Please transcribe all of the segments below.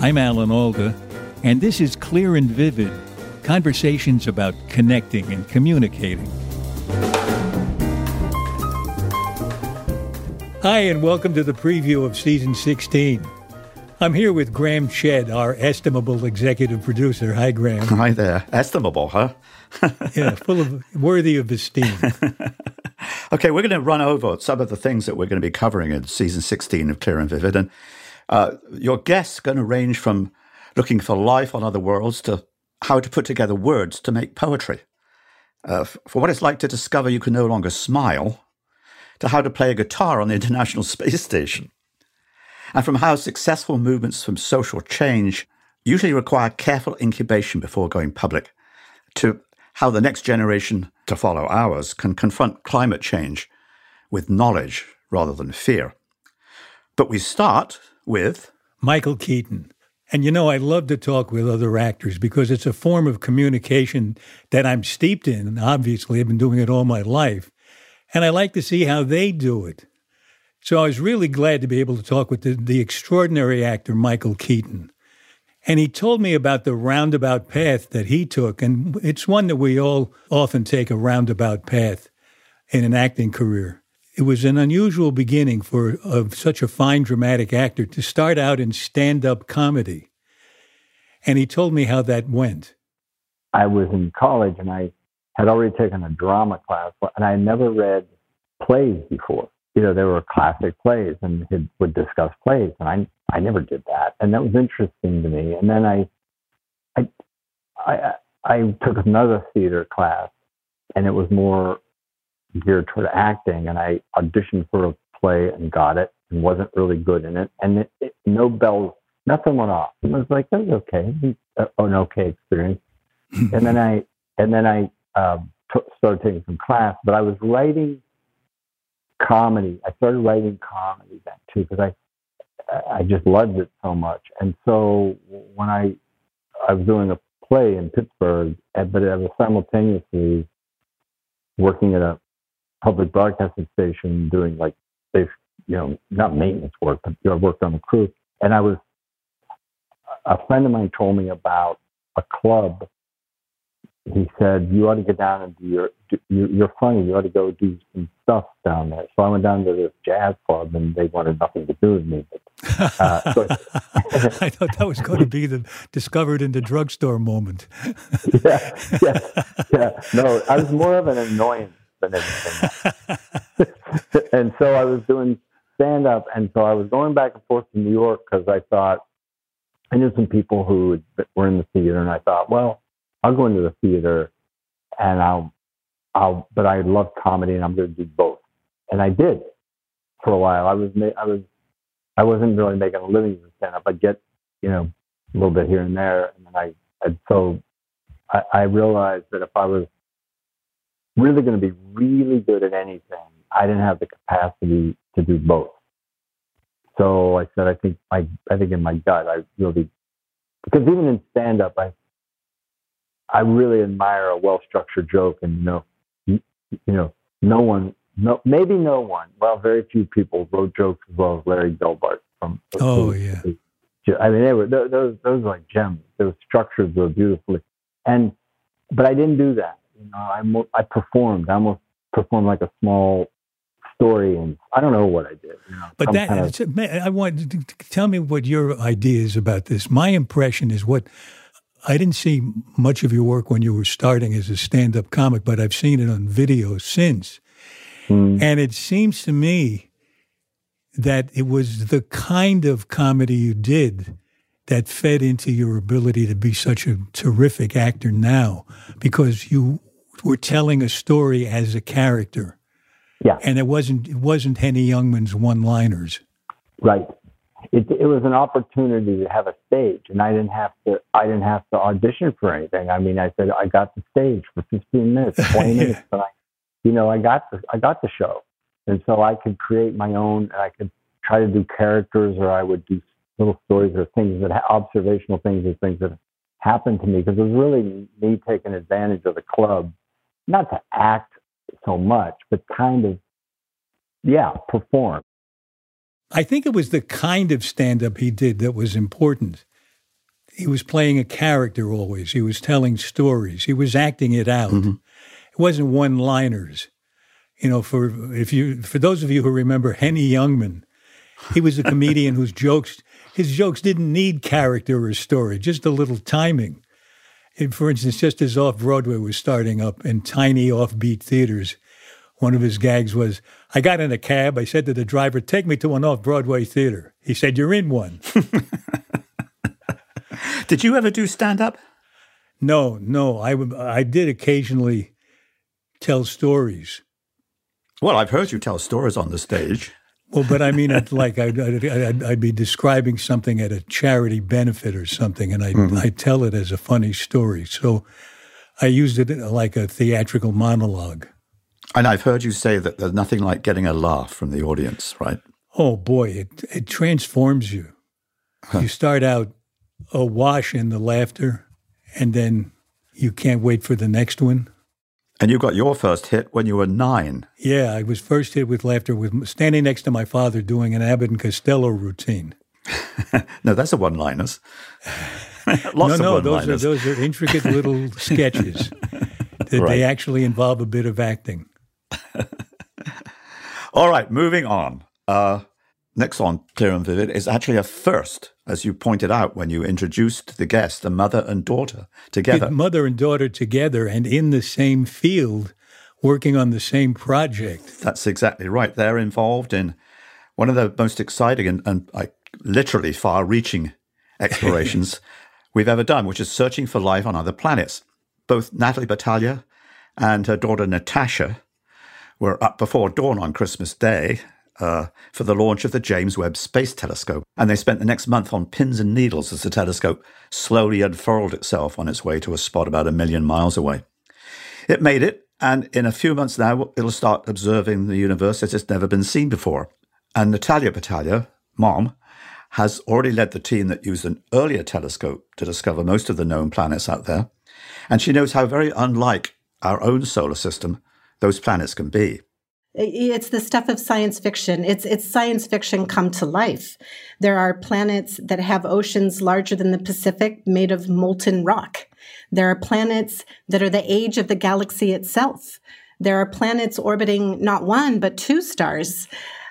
I'm Alan Alda, and this is Clear and Vivid conversations about connecting and communicating. Hi, and welcome to the preview of season 16. I'm here with Graham Chedd, our estimable executive producer. Hi, Graham. Hi there. Estimable, huh? yeah, full of worthy of esteem. okay, we're going to run over some of the things that we're going to be covering in season 16 of Clear and Vivid. And uh, your guests going to range from looking for life on other worlds to how to put together words to make poetry. Uh, for what it's like to discover you can no longer smile, to how to play a guitar on the International Space Station, and from how successful movements from social change usually require careful incubation before going public, to how the next generation to follow ours can confront climate change with knowledge rather than fear. But we start with Michael Keaton. And you know, I love to talk with other actors because it's a form of communication that I'm steeped in. Obviously, I've been doing it all my life. And I like to see how they do it. So I was really glad to be able to talk with the, the extraordinary actor Michael Keaton. And he told me about the roundabout path that he took. And it's one that we all often take a roundabout path in an acting career. It was an unusual beginning for of such a fine dramatic actor to start out in stand-up comedy. And he told me how that went. I was in college and I had already taken a drama class and I never read plays before. You know, there were classic plays and he would discuss plays and I I never did that. And that was interesting to me. And then I I I, I took another theater class and it was more geared toward acting, and I auditioned for a play and got it, and wasn't really good in it, and it, it, no bells, nothing went off. It was like that was okay, uh, an okay experience. and then I and then I um, t- started taking some class, but I was writing comedy. I started writing comedy then too because I I just loved it so much. And so when I I was doing a play in Pittsburgh, but I was simultaneously working at a public broadcasting station doing like they you know not maintenance work but you know, I worked on the crew. And I was a friend of mine told me about a club. He said you ought to get down and do your you're funny. You ought to go do some stuff down there. So I went down to this jazz club and they wanted nothing to do with me but, uh, so I thought that was going to be the discovered in the drugstore moment. Yeah yeah yeah. No I was more of an annoyance than anything. and so I was doing stand up, and so I was going back and forth to New York because I thought I knew some people who were in the theater, and I thought, well, I'll go into the theater, and I'll, I'll, but I love comedy, and I'm going to do both, and I did for a while. I was, I was, I wasn't really making a living as stand up. I'd get, you know, a little bit here and there, and then I, and so I, I realized that if I was really going to be really good at anything, I didn't have the capacity to do both. So I said, I think my, I think in my gut, I really, because even in stand up, I, I really admire a well structured joke, and you know, you, you know, no one, no, maybe no one, well, very few people wrote jokes as well as Larry Gelbart from. Oh yeah. I mean, they were those those were like gems. Those structures were beautifully, and but I didn't do that. You know, I mo- I performed. I almost performed like a small story, and I don't know what I did. You know, but that kind of, I want to tell me what your idea is about this. My impression is what I didn't see much of your work when you were starting as a stand-up comic, but I've seen it on video since, mm. and it seems to me that it was the kind of comedy you did that fed into your ability to be such a terrific actor now because you were telling a story as a character. Yeah. And it wasn't it wasn't Henny Youngman's one-liners. Right. It, it was an opportunity to have a stage, and I didn't have to. I didn't have to audition for anything. I mean, I said I got the stage for 15 minutes, 20 yeah. minutes, but I, you know, I got the I got the show, and so I could create my own, and I could try to do characters, or I would do little stories or things that observational things or things that happened to me because it was really me taking advantage of the club not to act so much, but kind of, yeah, perform. I think it was the kind of stand up he did that was important he was playing a character always. He was telling stories. He was acting it out. Mm-hmm. It wasn't one liners. You know, for if you for those of you who remember Henny Youngman, he was a comedian whose jokes his jokes didn't need character or story, just a little timing. And for instance, just as off Broadway was starting up in tiny offbeat theaters, one of his gags was, I got in a cab. I said to the driver, Take me to an off Broadway theater. He said, You're in one. did you ever do stand up? No, no. I, I did occasionally tell stories. Well, I've heard you tell stories on the stage. Well, but I mean, like I'd, I'd, I'd, be describing something at a charity benefit or something, and I mm-hmm. I tell it as a funny story. So I used it like a theatrical monologue. And I've heard you say that there's nothing like getting a laugh from the audience, right? Oh boy, it it transforms you. Huh. You start out awash in the laughter, and then you can't wait for the next one. And you got your first hit when you were nine. Yeah, I was first hit with laughter with standing next to my father doing an Abbott and Costello routine. no, that's a one-liners. Lots no, no, those are those are intricate little sketches. That right. They actually involve a bit of acting. All right, moving on. Uh, next on Clear and Vivid is actually a first as you pointed out when you introduced the guest, the mother and daughter together. Mother and daughter together and in the same field, working on the same project. That's exactly right. They're involved in one of the most exciting and, and like literally far reaching explorations we've ever done, which is searching for life on other planets. Both Natalie Batalha and her daughter Natasha were up before dawn on Christmas Day uh, for the launch of the James Webb Space Telescope. And they spent the next month on pins and needles as the telescope slowly unfurled itself on its way to a spot about a million miles away. It made it, and in a few months now, it'll start observing the universe as it's never been seen before. And Natalia Batalha, mom, has already led the team that used an earlier telescope to discover most of the known planets out there. And she knows how very unlike our own solar system those planets can be. It's the stuff of science fiction. It's it's science fiction come to life. There are planets that have oceans larger than the Pacific made of molten rock. There are planets that are the age of the galaxy itself. There are planets orbiting not one but two stars.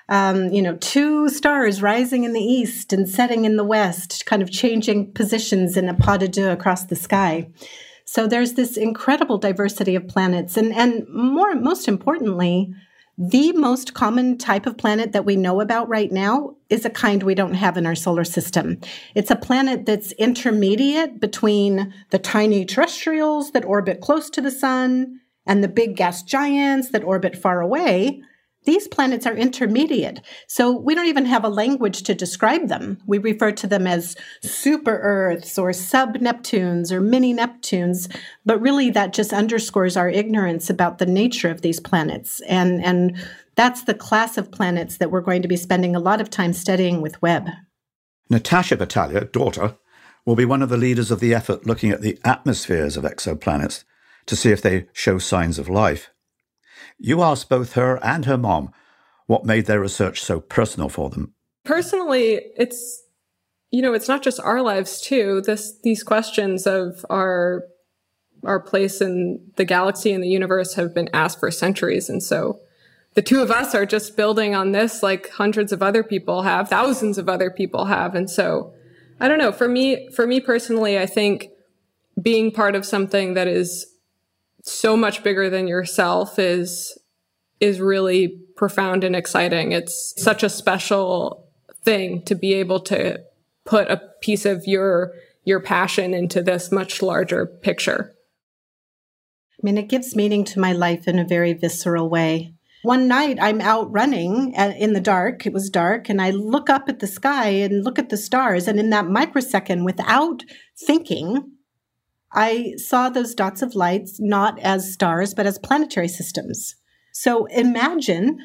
Um, you know, two stars rising in the east and setting in the west, kind of changing positions in a pas de deux across the sky. So there's this incredible diversity of planets, and and more most importantly, the most common type of planet that we know about right now is a kind we don't have in our solar system. It's a planet that's intermediate between the tiny terrestrials that orbit close to the sun and the big gas giants that orbit far away. These planets are intermediate. So we don't even have a language to describe them. We refer to them as super Earths or sub Neptunes or mini Neptunes. But really, that just underscores our ignorance about the nature of these planets. And, and that's the class of planets that we're going to be spending a lot of time studying with Webb. Natasha Batalha, daughter, will be one of the leaders of the effort looking at the atmospheres of exoplanets to see if they show signs of life. You asked both her and her mom what made their research so personal for them. Personally, it's you know, it's not just our lives too. This these questions of our our place in the galaxy and the universe have been asked for centuries and so the two of us are just building on this like hundreds of other people have, thousands of other people have. And so I don't know, for me for me personally, I think being part of something that is so much bigger than yourself is is really profound and exciting. It's such a special thing to be able to put a piece of your your passion into this much larger picture. I mean, it gives meaning to my life in a very visceral way. One night I'm out running uh, in the dark. It was dark and I look up at the sky and look at the stars. And in that microsecond, without thinking, I saw those dots of lights not as stars, but as planetary systems. So imagine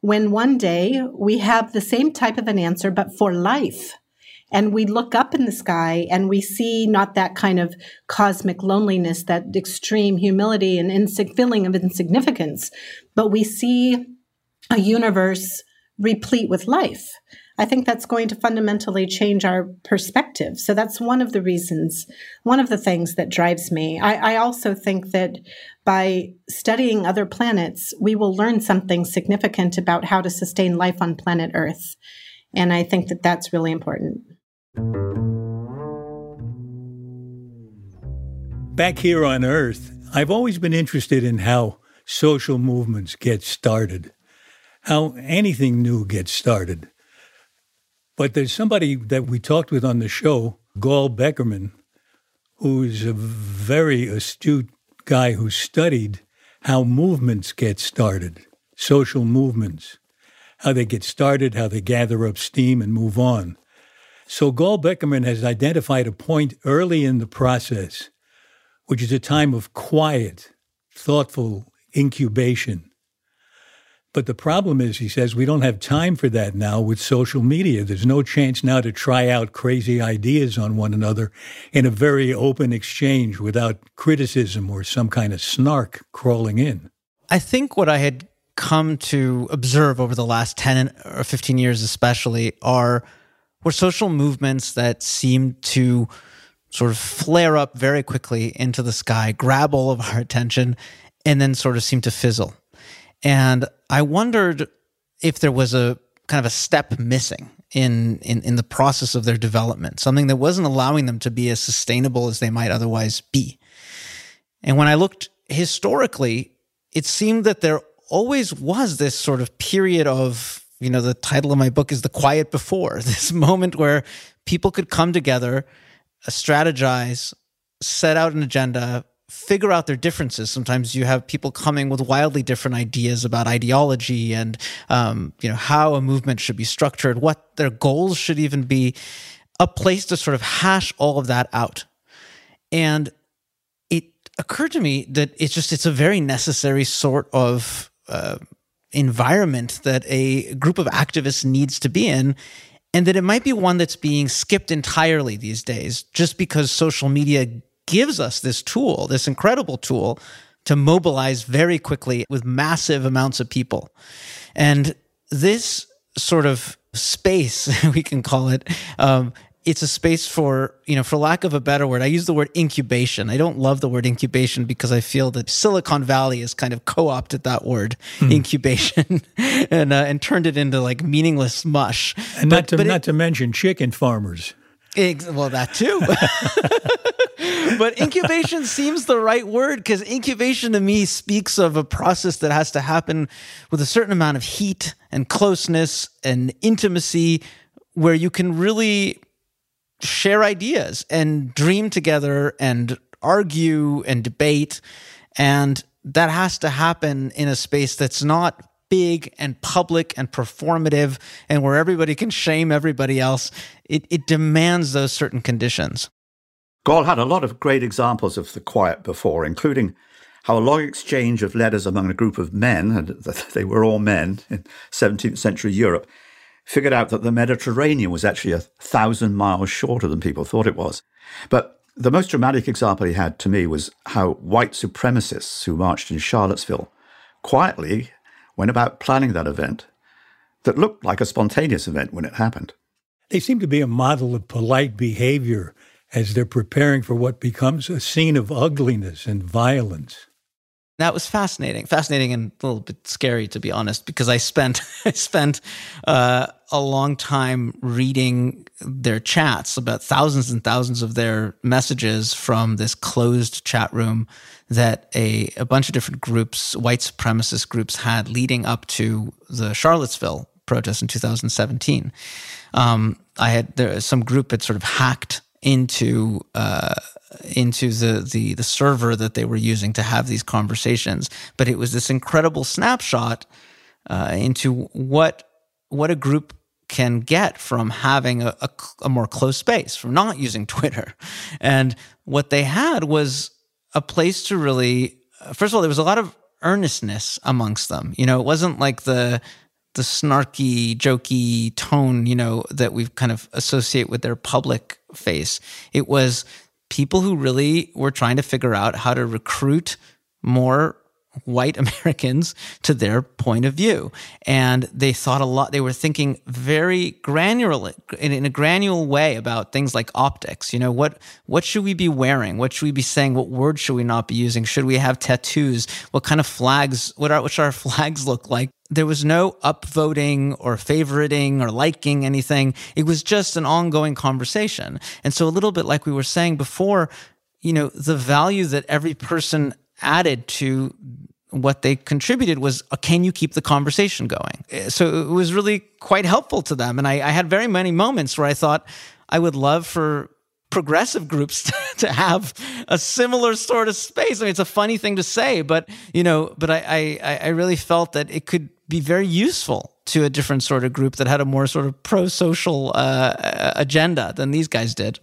when one day we have the same type of an answer, but for life. And we look up in the sky and we see not that kind of cosmic loneliness, that extreme humility and insig- feeling of insignificance, but we see a universe replete with life. I think that's going to fundamentally change our perspective. So that's one of the reasons, one of the things that drives me. I, I, also think that by studying other planets, we will learn something significant about how to sustain life on planet Earth. And I think that that's really important. Back here on Earth, I've always been interested in how social movements get started, how anything new gets started. But there's somebody that we talked with on the show, Gal Beckerman, who's a very astute guy who studied how movements get started, social movements, how they get started, how they gather up steam and move on. So Gal Beckerman has identified a point early in the process, which is a time of quiet, thoughtful incubation but the problem is, he says, we don't have time for that now with social media. There's no chance now to try out crazy ideas on one another in a very open exchange without criticism or some kind of snark crawling in. I think what I had come to observe over the last 10 or 15 years, especially, are were social movements that seem to sort of flare up very quickly into the sky, grab all of our attention, and then sort of seem to fizzle. And I wondered if there was a kind of a step missing in, in in the process of their development, something that wasn't allowing them to be as sustainable as they might otherwise be. And when I looked historically, it seemed that there always was this sort of period of, you know, the title of my book is The Quiet Before, this moment where people could come together, strategize, set out an agenda, figure out their differences. Sometimes you have people coming with wildly different ideas about ideology and um, you know how a movement should be structured, what their goals should even be. A place to sort of hash all of that out, and it occurred to me that it's just it's a very necessary sort of uh, environment that a group of activists needs to be in. And that it might be one that's being skipped entirely these days just because social media gives us this tool, this incredible tool to mobilize very quickly with massive amounts of people. And this sort of space, we can call it, um, it's a space for, you know, for lack of a better word, I use the word incubation. I don't love the word incubation because I feel that Silicon Valley has kind of co-opted that word, hmm. incubation, and uh, and turned it into like meaningless mush. And but, not to not it, to mention chicken farmers. Well, that too. but incubation seems the right word because incubation to me speaks of a process that has to happen with a certain amount of heat and closeness and intimacy where you can really share ideas and dream together and argue and debate. And that has to happen in a space that's not big and public and performative and where everybody can shame everybody else. It, it demands those certain conditions. Gal had a lot of great examples of the quiet before, including how a long exchange of letters among a group of men, and they were all men in 17th century Europe, figured out that the Mediterranean was actually a thousand miles shorter than people thought it was. But the most dramatic example he had to me was how white supremacists who marched in Charlottesville quietly went about planning that event that looked like a spontaneous event when it happened. They seem to be a model of polite behavior as they're preparing for what becomes a scene of ugliness and violence. That was fascinating, fascinating and a little bit scary to be honest, because I spent I spent uh, a long time reading their chats about thousands and thousands of their messages from this closed chat room that a, a bunch of different groups, white supremacist groups, had leading up to the Charlottesville protest in 2017. Um, I had there some group had sort of hacked into uh, into the, the the server that they were using to have these conversations. But it was this incredible snapshot uh, into what what a group can get from having a, a, a, more close space, from not using Twitter. And what they had was a place to really, first of all, there was a lot of earnestness amongst them. You know, it wasn't like the the snarky, jokey tone, you know, that we kind of associate with their public face. It was people who really were trying to figure out how to recruit more white Americans to their point of view. And they thought a lot, they were thinking very granular, in, in, a granular way about things like optics. You know, what, what should we be wearing? What should we be saying? What words should we not be using? Should we have tattoos? What kind of flags, what, are, what should our flags look like? There was no upvoting or favoriting or liking anything. It was just an ongoing conversation. And so, a little bit like we were saying before, you know, the value that every person added to what they contributed was uh, can you keep the conversation going? Uh, so it was really quite helpful to them. And I, I, had very many moments where i thought i would love for progressive groups to have a similar sort of space. I mean it's a funny thing to say but you know but i i, I really felt that it could be very useful to a different sort of group that had a more sort of pro-social uh, agenda than these guys did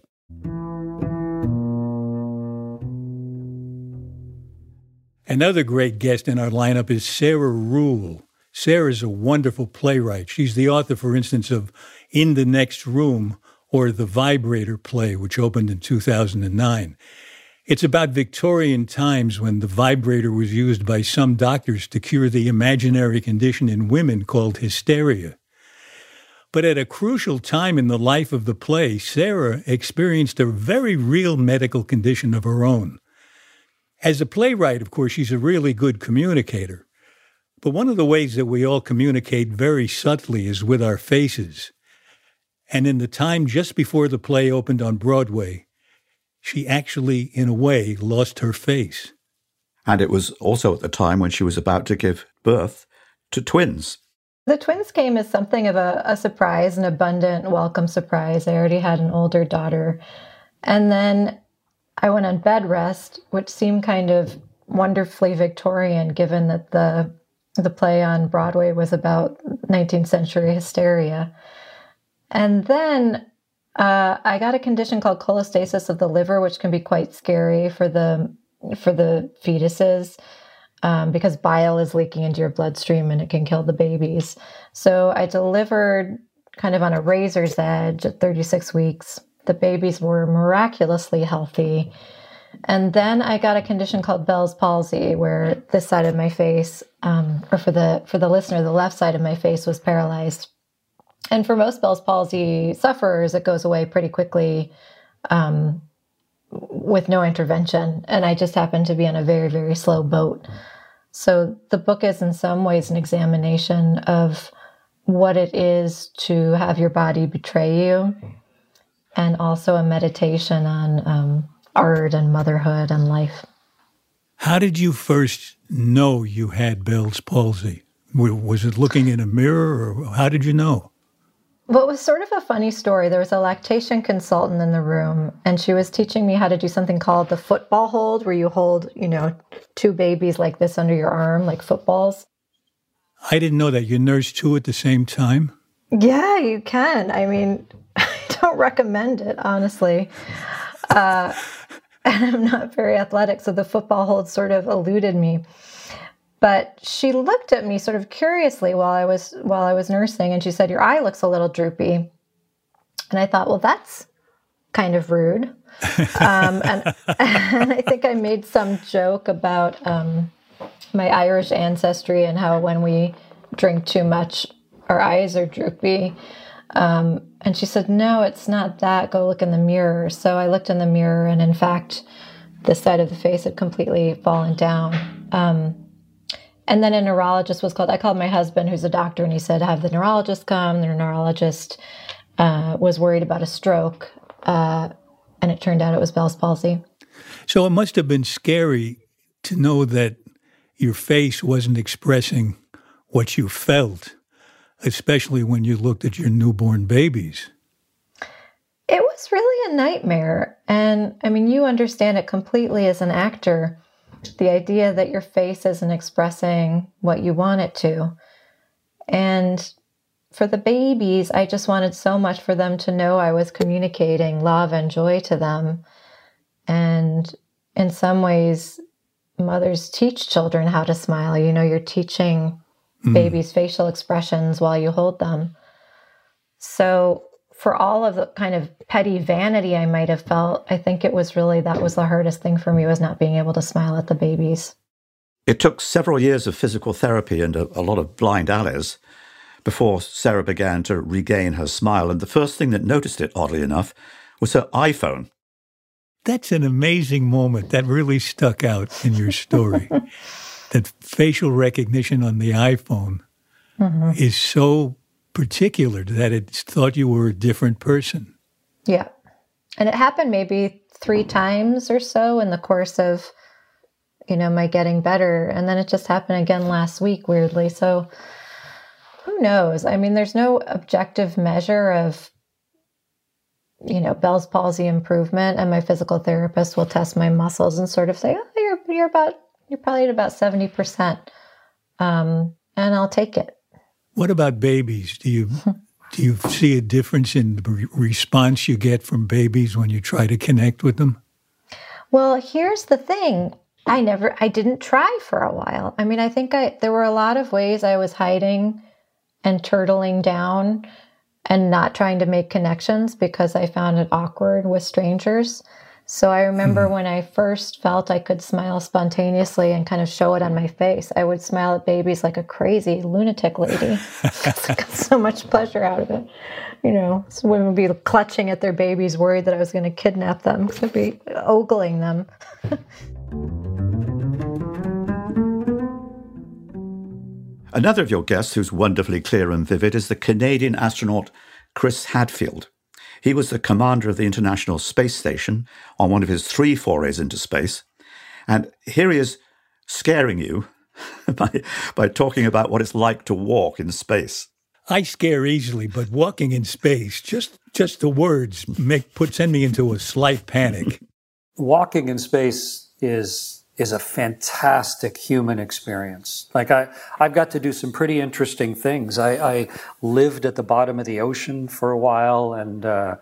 Another great guest in our lineup is Sarah Ruhl. Sarah's a wonderful playwright. She's the author, for instance, of In the Next Room or The Vibrator play, which opened in 2009. It's about Victorian times when the vibrator was used by some doctors to cure the imaginary condition in women called hysteria. But at a crucial time in the life of the play, Sarah experienced a very real medical condition of her own. As a playwright, of course, she's a really good communicator. But one of the ways that we all communicate very subtly is with our faces. And in the time just before the play opened on Broadway, she actually, in a way, lost her face. And it was also at the time when she was about to give birth to twins. The twins came as something of a, a surprise, an abundant, welcome surprise. I already had an older daughter. And then I went on bed rest, which seemed kind of wonderfully Victorian, given that the the play on Broadway was about 19th century hysteria. And then uh, I got a condition called cholestasis of the liver, which can be quite scary for the for the fetuses um, because bile is leaking into your bloodstream and it can kill the babies. So I delivered kind of on a razor's edge at 36 weeks the babies were miraculously healthy. And then I got a condition called Bell's palsy, where this side of my face, um, or for the for the listener, the left side of my face was paralyzed. And for most Bell's palsy sufferers, it goes away pretty quickly um, with no intervention. And I just happened to be on a very very slow boat. So the book is in some ways an examination of what it is to have your body betray you and also a meditation on um, art and motherhood and life. How did you first know you had Bell's palsy? Was it looking in a mirror, or how did you know? Well, it was sort of a funny story. There was a lactation consultant in the room, and she was teaching me how to do something called the football hold, where you hold, you know, two babies like this under your arm, like footballs. I didn't know that. You nurse two at the same time? Yeah, you can. I mean, don't recommend it, honestly. Uh, and I'm not very athletic, so the football hold sort of eluded me. But she looked at me sort of curiously while I was while I was nursing, and she said, "Your eye looks a little droopy." And I thought, well, that's kind of rude. um, and, and, I think I made some joke about um, my Irish ancestry and how when we drink too much, our eyes are droopy. Um, and she said, No, it's not that. Go look in the mirror. So I looked in the mirror, and in fact, the side of the face had completely fallen down. Um, and then a neurologist was called. I called my husband, who's a doctor, and he said, Have the neurologist come. The neurologist uh, was worried about a stroke. Uh, and it turned out it was Bell's palsy. So it must have been scary to know that your face wasn't expressing what you felt especially when you looked at your newborn babies. It was really a nightmare. And I mean, you understand it completely as an actor the idea that your face isn't expressing what you want it to. And for the babies, I just wanted so much for them to know I was communicating love and joy to them. And in some ways, mothers teach children how to smile. You know, you're teaching mm. baby's facial expressions while you hold them. So, for all of the kind of petty vanity I might have felt, I think it was really that was the hardest thing for me was not being able to smile at the babies. It took several years of physical therapy and a, a lot of blind alleys before Sarah began to regain her smile. And the first thing that noticed it, oddly enough, was her iPhone. That's an amazing moment. That really stuck out in your story. that facial recognition on the iPhone mm-hmm. is so particular that it thought you were a different person. Yeah. And it happened maybe three times or so in the course of, you know, my getting better. And then it just happened again last week, weirdly. So who knows? I mean, there's no objective measure of, you know, Bell's palsy improvement. And my physical therapist will test my muscles and sort of say, oh, you're, you're about, you're probably at about 70%. Um, and I'll take it. What about babies? Do you do you see a difference in the re- response you get from babies when you try to connect with them? Well, here's the thing. I never I didn't try for a while. I mean, I think I there were a lot of ways I was hiding and turtling down and not trying to make connections because I found it awkward with strangers. So I remember mm. when I first felt I could smile spontaneously and kind of show it on my face, I would smile at babies like a crazy lunatic lady. I got so much pleasure out of it. You know, so women would be clutching at their babies, worried that I was going to kidnap them, I'd be ogling them. Another of your guests who's wonderfully clear and vivid is the Canadian astronaut Chris Hadfield. He was the commander of the International Space Station on one of his three forays into space. And here he is scaring you by, by talking about what it's like to walk in space. I scare easily, but walking in space, just just the words make put send me into a slight panic. Walking in space is is a fantastic human experience. Like I, I've got to do some pretty interesting things. I, I lived at the bottom of the ocean for a while, and uh,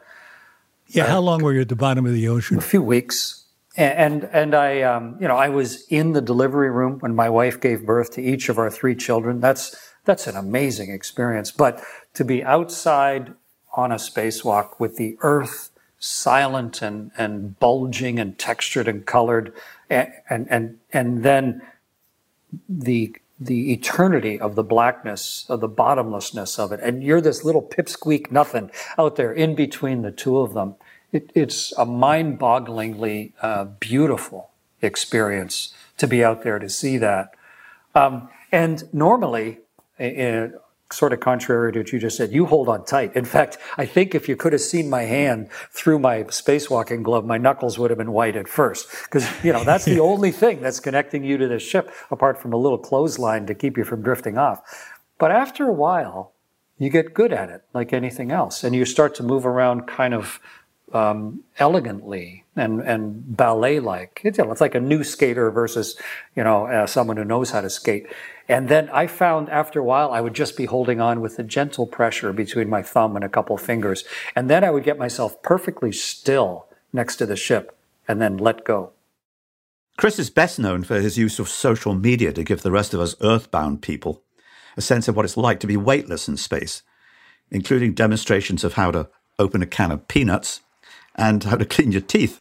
yeah, how long were you at the bottom of the ocean? A few weeks, and and I, um, you know, I was in the delivery room when my wife gave birth to each of our three children. That's that's an amazing experience. But to be outside on a spacewalk with the Earth silent and and bulging and textured and colored and and and then the the eternity of the blackness of the bottomlessness of it. And you're this little pipsqueak nothing out there in between the two of them. It, it's a mind-bogglingly uh, beautiful experience to be out there to see that. Um, and normally in, sort of contrary to what you just said, you hold on tight. In fact, I think if you could have seen my hand through my spacewalking glove, my knuckles would have been white at first. Because, you know, that's the only thing that's connecting you to the ship, apart from a little clothesline to keep you from drifting off. But after a while, you get good at it, like anything else, and you start to move around kind of um, elegantly and, and ballet like. It's, you know, it's like a new skater versus, you know, uh, someone who knows how to skate. And then I found after a while, I would just be holding on with a gentle pressure between my thumb and a couple fingers. And then I would get myself perfectly still next to the ship and then let go. Chris is best known for his use of social media to give the rest of us earthbound people a sense of what it's like to be weightless in space, including demonstrations of how to open a can of peanuts and how to clean your teeth.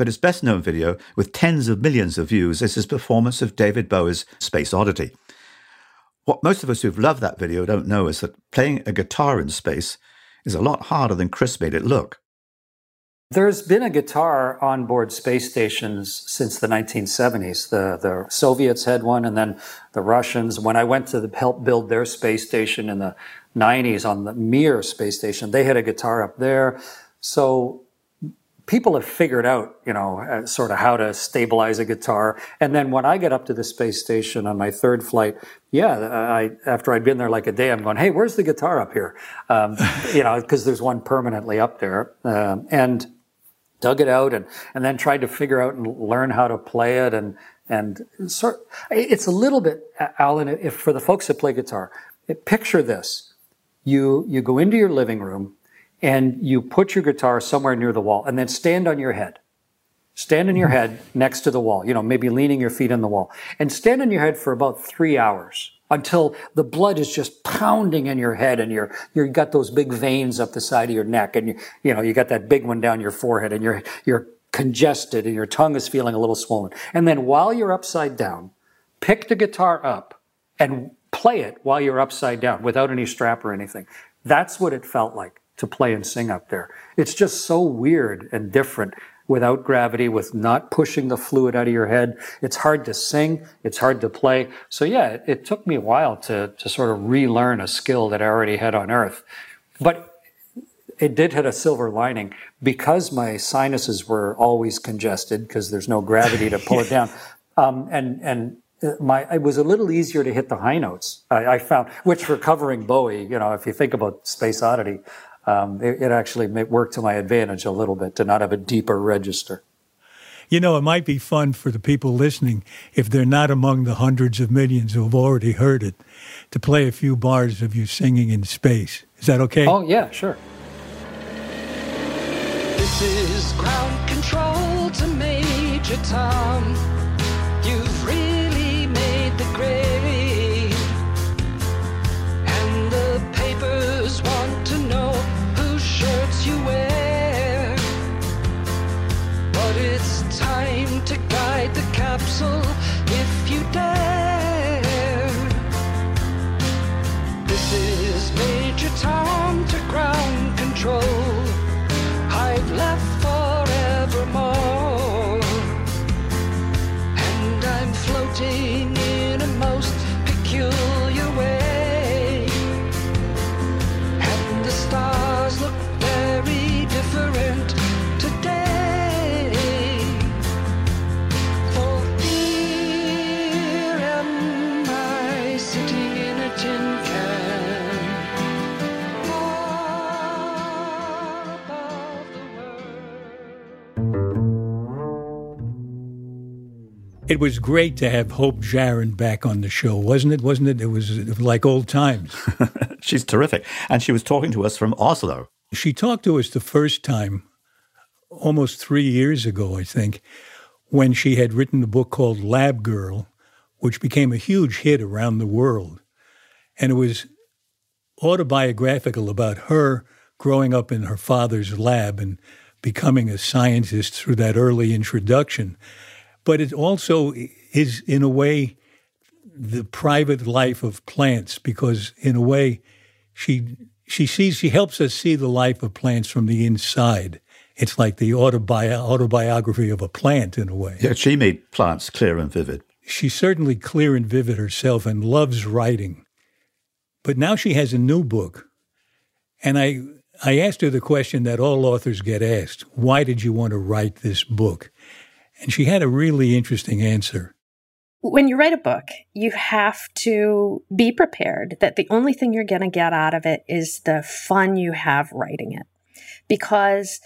But his best known video, with tens of millions of views, is his performance of David Bowie's Space Oddity. What most of us who've loved that video don't know is that playing a guitar in space is a lot harder than Chris made it look. There's been a guitar on board space stations since the 1970s. The, the Soviets had one, and then the Russians. When I went to the, help build their space station in the 90s on the Mir space station, they had a guitar up there. So people have figured out, you know, uh, sort of how to stabilize a guitar. And then when I get up to the space station on my third flight, yeah, I, after I'd been there like a day, I'm going, hey, where's the guitar up here? Um, you know, because there's one permanently up there. Um, and dug it out and, and then tried to figure out and learn how to play it. And, and sort, it's a little bit, Alan, if for the folks that play guitar, picture this. You, you go into your living room, and you put your guitar somewhere near the wall and then stand on your head. Stand on your mm-hmm. head next to the wall, you know, maybe leaning your feet on the wall and stand on your head for about three hours until the blood is just pounding in your head and you're, you've got those big veins up the side of your neck and you, you know, you got that big one down your forehead and you're, you're congested and your tongue is feeling a little swollen. And then while you're upside down, pick the guitar up and play it while you're upside down without any strap or anything. That's what it felt like to play and sing up there. It's just so weird and different without gravity, with not pushing the fluid out of your head. It's hard to sing. It's hard to play. So yeah, it, it took me a while to, to sort of relearn a skill that I already had on earth. But it did hit a silver lining because my sinuses were always congested because there's no gravity to pull it down. Um, and, and my, it was a little easier to hit the high notes. I, I, found, which for covering Bowie, you know, if you think about Space Oddity, um, it, it, actually worked to my advantage a little bit to not have a deeper register. You know, it might be fun for the people listening, if they're not among the hundreds of millions who have already heard it, to play a few bars of you singing in space. Is that okay? Oh, yeah, sure. This is ground control to Major Tom. Was great to have Hope Jahren back on the show, wasn't it? Wasn't it? It was, it was like old times. She's terrific. And she was talking to us from Oslo. She talked to us the first time almost three years ago, I think, when she had written a book called Lab Girl, which became a huge hit around the world. And it was autobiographical about her growing up in her father's lab and becoming a scientist through that early introduction. But it also is, in a way, the private life of plants because, in a way, she she sees she helps us see the life of plants from the inside. It's like the autobi- autobiography of a plant in a way. Yeah, she made plants clear and vivid. She's certainly clear and vivid herself and loves writing. But now she has a new book. And I I asked her the question that all authors get asked, why did you want to write this book? And she had a really interesting answer. When you write a book, you have to be prepared that the only thing you're going to get out of it is the fun you have writing it. Because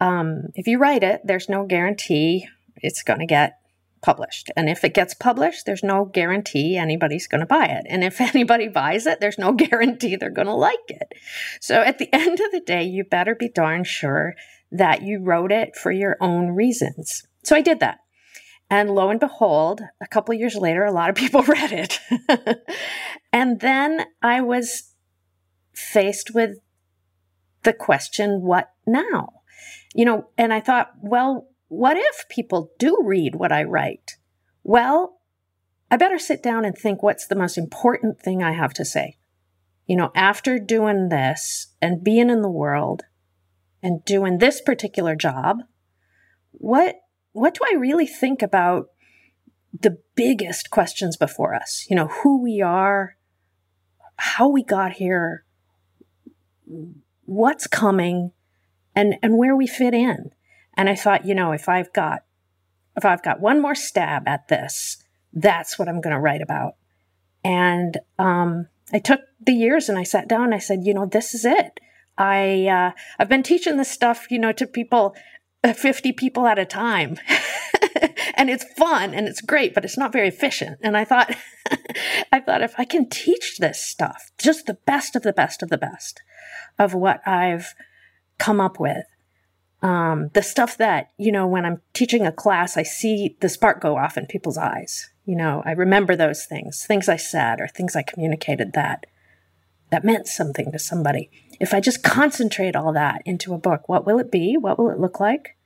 um, if you write it, there's no guarantee it's going to get published. And if it gets published, there's no guarantee anybody's going to buy it. And if anybody buys it, there's no guarantee they're going to like it. So at the end of the day, you better be darn sure that you wrote it for your own reasons. So I did that. And lo and behold, a couple years later, a lot of people read it. and then I was faced with the question, what now? You know, and I thought, well, what if people do read what I write? Well, I better sit down and think what's the most important thing I have to say. You know, after doing this and being in the world and doing this particular job, what what do I really think about the biggest questions before us? You know, who we are, how we got here, what's coming, and and where we fit in. And I thought, you know, if I've got if I've got one more stab at this, that's what I'm going to write about. And um, I took the years and I sat down and I said, you know, this is it. I uh, I've been teaching this stuff, you know, to people, uh, fifty people at a time, and it's fun and it's great, but it's not very efficient. And I thought, I thought if I can teach this stuff, just the best of the best of the best of what I've come up with, um, the stuff that you know when i'm teaching a class i see the spark go off in people's eyes you know i remember those things things i said or things i communicated that that meant something to somebody if i just concentrate all that into a book what will it be what will it look like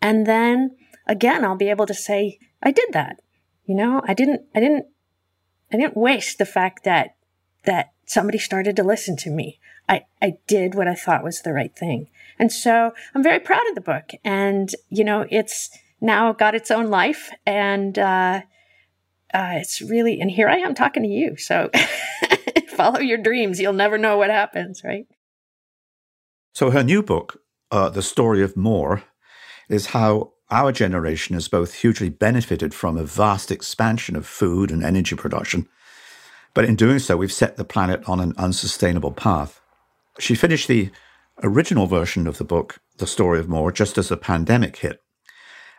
and then again i'll be able to say i did that you know i didn't i didn't I didn't waste the fact that that somebody started to listen to me. I, I did what I thought was the right thing. And so I'm very proud of the book. And, you know, it's now got its own life. And uh, uh, it's really, and here I am talking to you. So follow your dreams. You'll never know what happens, right? So her new book, uh, The Story of More, is how our generation has both hugely benefited from a vast expansion of food and energy production, but in doing so, we've set the planet on an unsustainable path. She finished the original version of the book, The Story of More, just as the pandemic hit.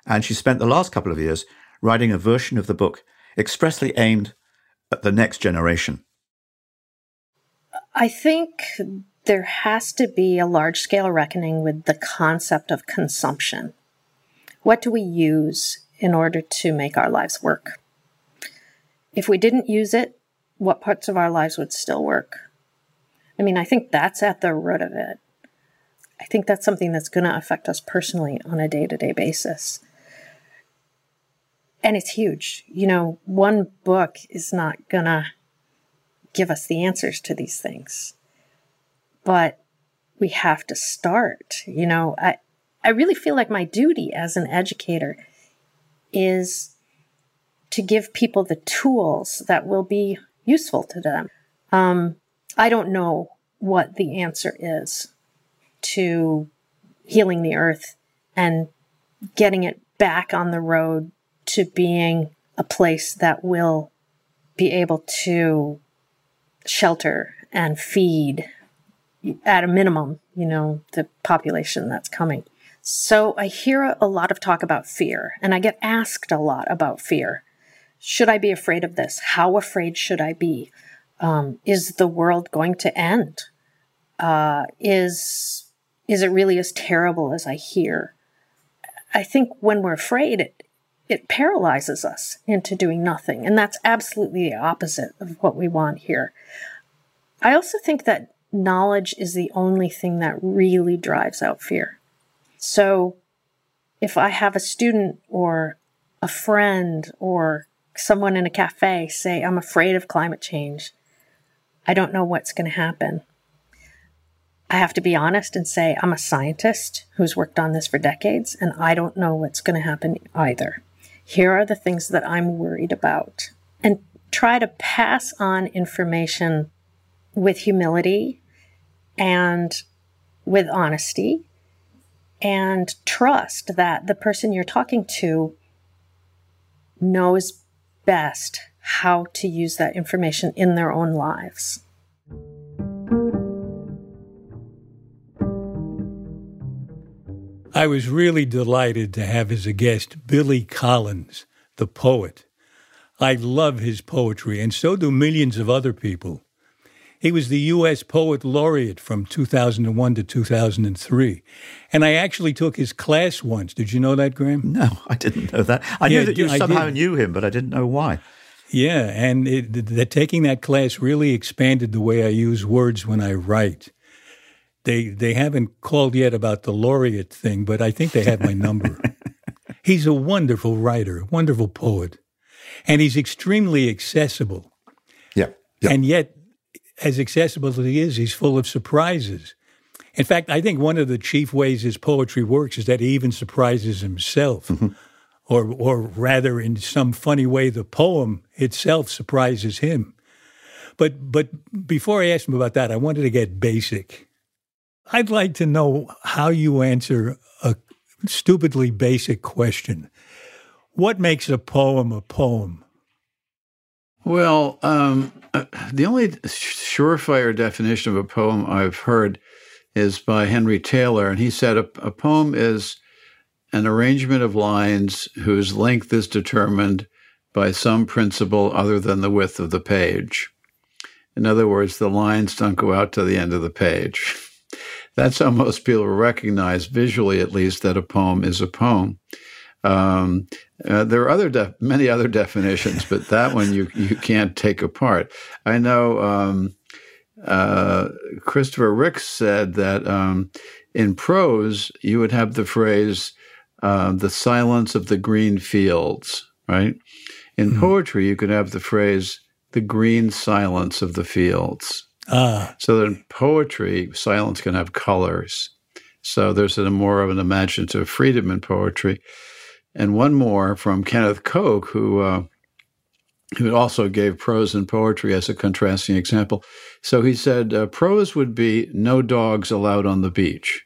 And she spent the last couple of years writing a version of the book expressly aimed at the next generation. I think there has to be a large scale reckoning with the concept of consumption. What do we use in order to make our lives work? If we didn't use it, what parts of our lives would still work? I mean, I think that's at the root of it. I think that's something that's going to affect us personally on a day to day basis. And it's huge. You know, one book is not going to give us the answers to these things. But we have to start. You know, I, I really feel like my duty as an educator is to give people the tools that will be useful to them. Um, I don't know what the answer is to healing the earth and getting it back on the road to being a place that will be able to shelter and feed at a minimum, you know, the population that's coming. So I hear a lot of talk about fear, and I get asked a lot about fear. Should I be afraid of this? How afraid should I be? Um, is the world going to end? Uh, is is it really as terrible as I hear? I think when we're afraid, it it paralyzes us into doing nothing, and that's absolutely the opposite of what we want here. I also think that knowledge is the only thing that really drives out fear. So if I have a student or a friend or someone in a cafe say, I'm afraid of climate change, I don't know what's going to happen. I have to be honest and say, I'm a scientist who's worked on this for decades, and I don't know what's going to happen either. Here are the things that I'm worried about. And try to pass on information with humility and with honesty and trust that the person you're talking to knows best how to use that information in their own lives. I was really delighted to have as a guest Billy Collins, the poet. I love his poetry, and so do millions of other people. He was the U.S. Poet Laureate from 2001 to 2003. And I actually took his class once. Did you know that, Graham? No, I didn't know that. I yeah, knew that you somehow knew him, but I didn't know why. Yeah, and it, the, taking that class really expanded the way I use words when I write. They they haven't called yet about the laureate thing, but I think they have my number. he's a wonderful writer, wonderful poet, and he's extremely accessible. Yeah, yeah. And yet as accessible as he is, he's full of surprises. In fact, I think one of the chief ways his poetry works is that he even surprises himself. Mm-hmm. Or, or rather, in some funny way, the poem itself surprises him. But, but before I ask him about that, I wanted to get basic. I'd like to know how you answer a stupidly basic question. What makes a poem a poem? Well, um, uh, the only surefire definition of a poem I've heard is by Henry Taylor, and he said a, a poem is an arrangement of lines whose length is determined by some principle other than the width of the page. In other words, the lines don't go out to the end of the page. That's how most people recognize, visually at least, that a poem is a poem. Um, uh, there are other def- many other definitions, but that one you you can't take apart. I know um, uh, Christopher Ricks said that um, in prose you would have the phrase uh, "the silence of the green fields," right? In mm-hmm. poetry, you could have the phrase the green silence of the fields. Ah. So that in poetry, silence can have colors. So there's a more of an imaginative freedom in poetry. And one more from Kenneth Koch, who uh, who also gave prose and poetry as a contrasting example. So he said uh, prose would be no dogs allowed on the beach.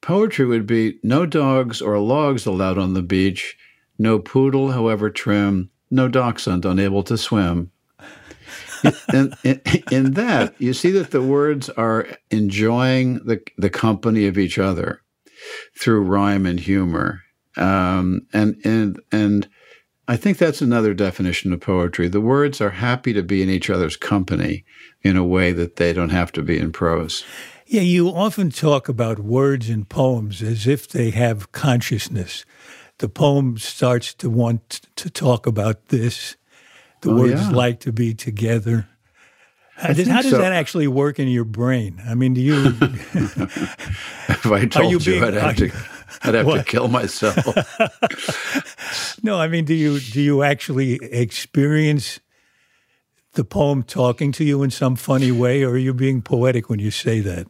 Poetry would be no dogs or logs allowed on the beach, no poodle, however trim, no dachshund unable to swim. In, in, in, that, you see that the words are enjoying the, the company of each other through rhyme and humor. Um, and, and, and I think that's another definition of poetry. The words are happy to be in each other's company in a way that they don't have to be in prose. Yeah, you often talk about words in poems as if they have consciousness. The poem starts to want to talk about this. The Oh, words yeah. like to be together. How does, how does so. that actually work in your brain? I mean, do you? If I told you you, being- I'd have to, I'd have to kill myself. no, I mean, do you do you actually experience the poem talking to you in some funny way, or are you being poetic when you say that?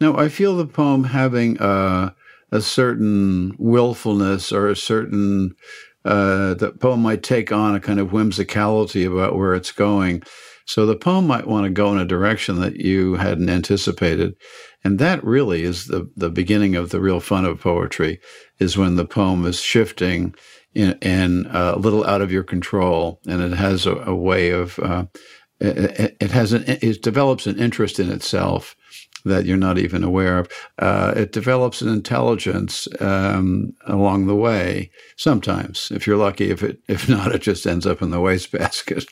No, I feel the poem having uh, a certain willfulness or a certain uh, the poem might take on a kind of whimsicality about where it's going. So the poem might want to go in a direction that you hadn't anticipated, and that really is the the beginning of the real fun of poetry. Is when the poem is shifting in, in uh, a little out of your control, and it has a, a way of uh, it has an it develops an interest in itself that you're not even aware of. Uh, it develops an intelligence um, along the way. Sometimes, if you're lucky, if it if not, it just ends up in the wastebasket.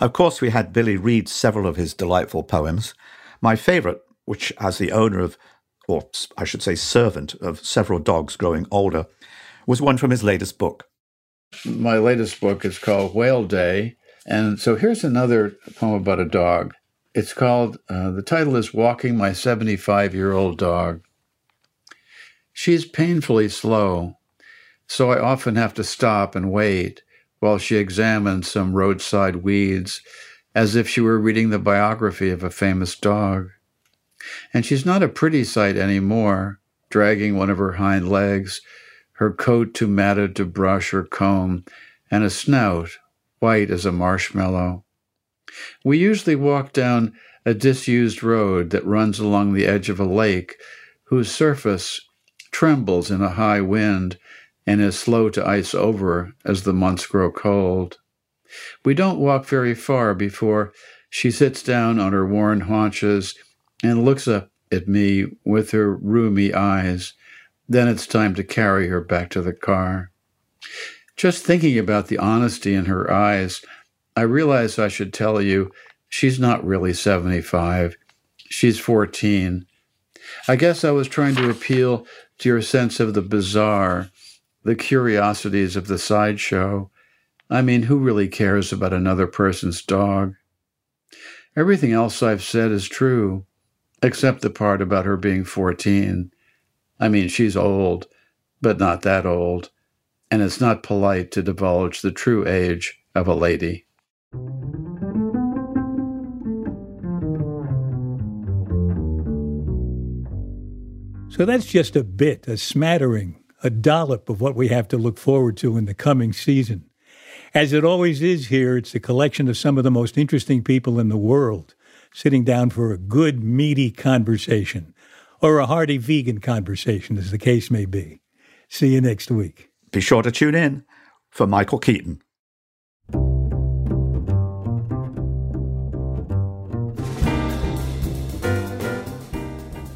Of course, we had Billy read several of his delightful poems. My favorite, which, as the owner of, or I should say, servant of several dogs growing older, was one from his latest book. My latest book is called Whale Day, and so here's another poem about a dog. It's called. Uh, the title is "Walking My 75 Year Old Dog." She's painfully slow, so I often have to stop and wait while she examines some roadside weeds as if she were reading the biography of a famous dog. And she's not a pretty sight anymore, dragging one of her hind legs, her coat too matted to brush or comb, and a snout white as a marshmallow. We usually walk down a disused road that runs along the edge of a lake whose surface trembles in a high wind and is slow to ice over as the months grow cold. We don't walk very far before she sits down on her worn haunches and looks up at me with her rheumy eyes. Then it's time to carry her back to the car. Just thinking about the honesty in her eyes, I realize I should tell you she's not really 75. She's 14. I guess I was trying to appeal to your sense of the bizarre, the curiosities of the sideshow. I mean, who really cares about another person's dog? Everything else I've said is true, except the part about her being 14. I mean, she's old, but not that old, and it's not polite to divulge the true age of a lady. So that's just a bit, a smattering, a dollop of what we have to look forward to in the coming season. As it always is here, it's a collection of some of the most interesting people in the world sitting down for a good, meaty conversation, or a hearty vegan conversation, as the case may be. See you next week. Be sure to tune in for Michael Keaton.